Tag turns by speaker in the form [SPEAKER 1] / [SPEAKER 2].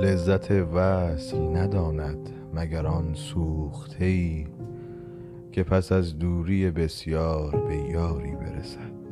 [SPEAKER 1] لذت وصل نداند مگر آن سوخته ای که پس از دوری بسیار به یاری برسد.